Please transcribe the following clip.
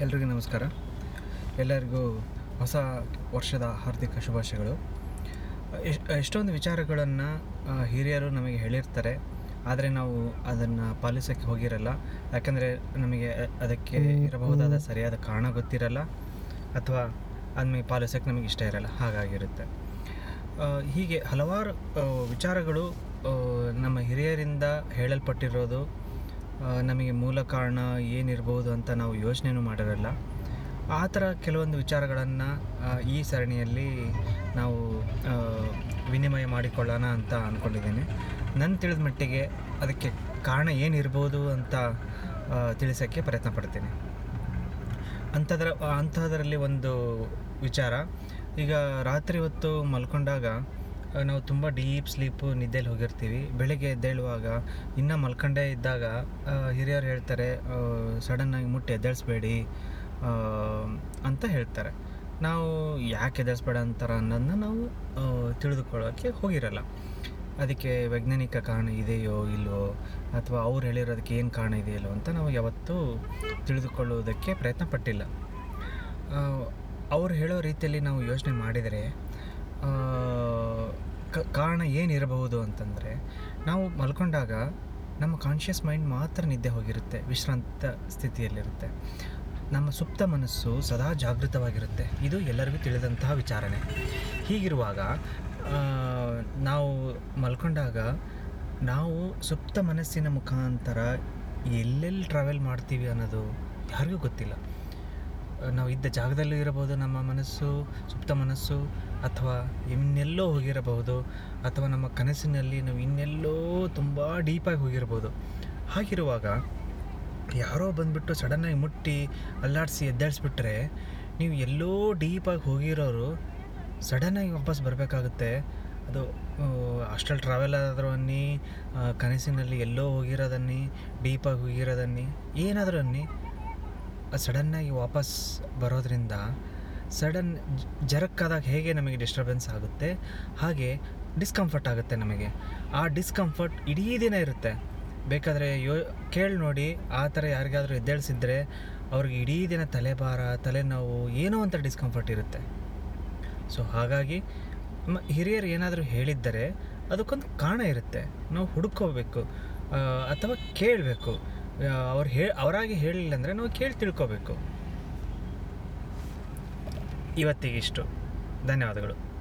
ಎಲ್ರಿಗೂ ನಮಸ್ಕಾರ. ಎಲ್ಲರಿಗೂ ಹೊಸ ವರ್ಷದ ಹಾರ್ದಿಕ ಶುಭಾಶಯಗಳು. ಎಷ್ಟು ಎಷ್ಟೊಂದು ವಿಚಾರಗಳನ್ನು ಹಿರಿಯರು ನಮಗೆ ಹೇಳಿರ್ತಾರೆ. ಆದರೆ ನಾವು ಅದನ್ನು ಪಾಲಿಸೋಕ್ಕೆ ಹೋಗಿರಲ್ಲ. ಯಾಕಂದರೆ ನಮಗೆ ಅದಕ್ಕೆ ಇರಬಹುದಾದ ಸರಿಯಾದ ಕಾರಣ ಗೊತ್ತಿರಲ್ಲ. ಅಥವಾ ಅದನ್ನ ಪಾಲಿಸೋಕ್ಕೆ ನಮಗೆ ಇಷ್ಟ ಇರಲ್ಲ. ಹಾಗಾಗಿರುತ್ತೆ. ಹೀಗೆ ಹಲವಾರು ವಿಚಾರಗಳು ನಮ್ಮ ಹಿರಿಯರಿಂದ ಹೇಳಲ್ಪಟ್ಟಿರೋದು ನಮಗೆ ಮೂಲ ಕಾರಣ ಏನಿರ್ಬೋದು ಅಂತ ನಾವು ಯೋಚನೆಯೂ ಮಾಡಿರಲ್ಲ. ಆ ಥರ ಕೆಲವೊಂದು ವಿಚಾರಗಳನ್ನು ಈ ಸರಣಿಯಲ್ಲಿ ನಾವು ವಿನಿಮಯ ಮಾಡಿಕೊಳ್ಳೋಣ ಅಂತ ಅಂದ್ಕೊಂಡಿದ್ದೀನಿ ನನ್ನ ತಿಳಿದ ಮಟ್ಟಿಗೆ ಅದಕ್ಕೆ ಕಾರಣ ಏನಿರ್ಬೋದು ಅಂತ ತಿಳಿಸೋಕ್ಕೆ ಪ್ರಯತ್ನ ಪಡ್ತೀನಿ. ಅಂಥದ್ರ, ಅಂಥದ್ರಲ್ಲಿ ಒಂದು ವಿಚಾರ. ಈಗ ರಾತ್ರಿ ಹೊತ್ತು ಮಲ್ಕೊಂಡಾಗ ನಾವು ತುಂಬ ಡೀಪ್ ಸ್ಲೀಪು ನಿದ್ದೆಯಲ್ಲಿ ಹೋಗಿರ್ತೀವಿ. ಬೆಳಗ್ಗೆ ಎದ್ದೇಳುವಾಗ ಇನ್ನೂ ಮಲ್ಕೊಂಡೇ ಇದ್ದಾಗ ಹಿರಿಯರು ಹೇಳ್ತಾರೆ ಸಡನ್ನಾಗಿ ಮುಟ್ಟಿ ಎದ್ದೇಳಿಸ್ಬೇಡಿ ಅಂತ ಹೇಳ್ತಾರೆ. ನಾವು ಯಾಕೆ ಎದ್ದೇಳಿಸ್ಬೇಡ ಅಂತಾರೆ ಅನ್ನೋದನ್ನ ನಾವು ತಿಳಿದುಕೊಳ್ಳೋಕ್ಕೆ ಹೋಗಿರಲ್ಲ. ಅದಕ್ಕೆ ವೈಜ್ಞಾನಿಕ ಕಾರಣ ಇದೆಯೋ ಇಲ್ಲವೋ ಅಥವಾ ಅವ್ರು ಹೇಳಿರೋದಕ್ಕೆ ಏನು ಕಾರಣ ಇದೆಯಲ್ಲೋ ಅಂತ ನಾವು ಯಾವತ್ತೂ ತಿಳಿದುಕೊಳ್ಳುವುದಕ್ಕೆ ಪ್ರಯತ್ನ ಪಟ್ಟಿಲ್ಲ. ಅವ್ರು ಹೇಳೋ ರೀತಿಯಲ್ಲಿ ನಾವು ಯೋಚನೆ ಮಾಡಿದರೆ ಕಾರಣ ಏನಿರಬಹುದು ಅಂತಂದರೆ, ನಾವು ಮಲ್ಕೊಂಡಾಗ ನಮ್ಮ ಕಾನ್ಷಿಯಸ್ ಮೈಂಡ್ ಮಾತ್ರ ನಿದ್ದೆ ಹೋಗಿರುತ್ತೆ, ವಿಶ್ರಾಂತ ಸ್ಥಿತಿಯಲ್ಲಿರುತ್ತೆ. ನಮ್ಮ ಸುಪ್ತ ಮನಸ್ಸು ಸದಾ ಜಾಗೃತವಾಗಿರುತ್ತೆ. ಇದು ಎಲ್ಲರಿಗೂ ತಿಳಿದಂತಹ ವಿಚಾರಣೆ. ಹೀಗಿರುವಾಗ ನಾವು ಮಲ್ಕೊಂಡಾಗ ನಾವು ಸುಪ್ತ ಮನಸ್ಸಿನ ಮುಖಾಂತರ ಎಲ್ಲೆಲ್ಲಿ ಟ್ರಾವೆಲ್ ಮಾಡ್ತೀವಿ ಅನ್ನೋದು ಯಾರಿಗೂ ಗೊತ್ತಿಲ್ಲ. ನಾವು ಇದ್ದ ಜಾಗದಲ್ಲೂ ಇರಬಹುದು, ನಮ್ಮ ಮನಸ್ಸು, ಸುಪ್ತ ಮನಸ್ಸು, ಅಥವಾ ಇನ್ನೆಲ್ಲೋ ಹೋಗಿರಬಹುದು, ಅಥವಾ ನಮ್ಮ ಕನಸಿನಲ್ಲಿ ನಾವು ಇನ್ನೆಲ್ಲೋ ತುಂಬ ಡೀಪಾಗಿ ಹೋಗಿರ್ಬೋದು ಹಾಗಿರುವಾಗ ಯಾರೋ ಬಂದುಬಿಟ್ಟು ಸಡನ್ನಾಗಿ ಮುಟ್ಟಿ, ಅಲ್ಲಾಡಿಸಿ, ಎದ್ದಾಡಿಸ್ಬಿಟ್ರೆ ನೀವು ಎಲ್ಲೋ ಡೀಪಾಗಿ ಹೋಗಿರೋರು ಸಡನ್ನಾಗಿ ವಾಪಸ್ ಬರಬೇಕಾಗುತ್ತೆ. ಅದು ಅಷ್ಟಲ್ಲಿ ಟ್ರಾವೆಲ್ ಆದರೂ ಅನ್ನಿ ಕನಸಿನಲ್ಲಿ ಎಲ್ಲೋ ಹೋಗಿರೋದನ್ನಿ ಡೀಪಾಗಿ ಹೋಗಿರೋದನ್ನಿ, ಏನಾದರೂ ಅನ್ನಿ ಸಡನ್ನಾಗಿ ವಾಪಸ್ ಬರೋದರಿಂದ ಸಡನ್ ಜರಕ್ಕಾದಾಗ ಹೇಗೆ ನಮಗೆ ಡಿಸ್ಟರ್ಬೆನ್ಸ್ ಆಗುತ್ತೆ, ಹಾಗೆ ಡಿಸ್ಕಂಫರ್ಟ್ ಆಗುತ್ತೆ ನಮಗೆ. ಆ ಡಿಸ್ಕಂಫರ್ಟ್ ಇಡೀ ದಿನ ಇರುತ್ತೆ. ಬೇಕಾದರೆ ಯೋ, ಕೇಳಿ ನೋಡಿ, ಆ ಥರ ಯಾರಿಗಾದರೂ ಎದ್ದೇಳಿಸಿದ್ರೆ ಅವ್ರಿಗೆ ಇಡೀ ದಿನ ತಲೆಭಾರ, ತಲೆನೋವು ಏನೋ ಅಂತ ಡಿಸ್ಕಂಫರ್ಟ್ ಇರುತ್ತೆ. ಸೊ ಹಾಗಾಗಿ ನಮ್ಮ ಹಿರಿಯರು ಏನಾದರೂ ಹೇಳಿದ್ದರೆ ಅದಕ್ಕೊಂದು ಕಾರಣ ಇರುತ್ತೆ. ನಾವು ಹುಡುಕೋಬೇಕು ಅಥವಾ ಕೇಳಬೇಕು. ಅವ್ರು ಹೇ ಅವರಾಗಿ ಹೇಳಿಲ್ಲ ಅಂದರೆ ನಾವು ಕೇಳಿ ತಿಳ್ಕೊಬೇಕು. ಇವತ್ತಿಗಿಷ್ಟು. ಧನ್ಯವಾದಗಳು.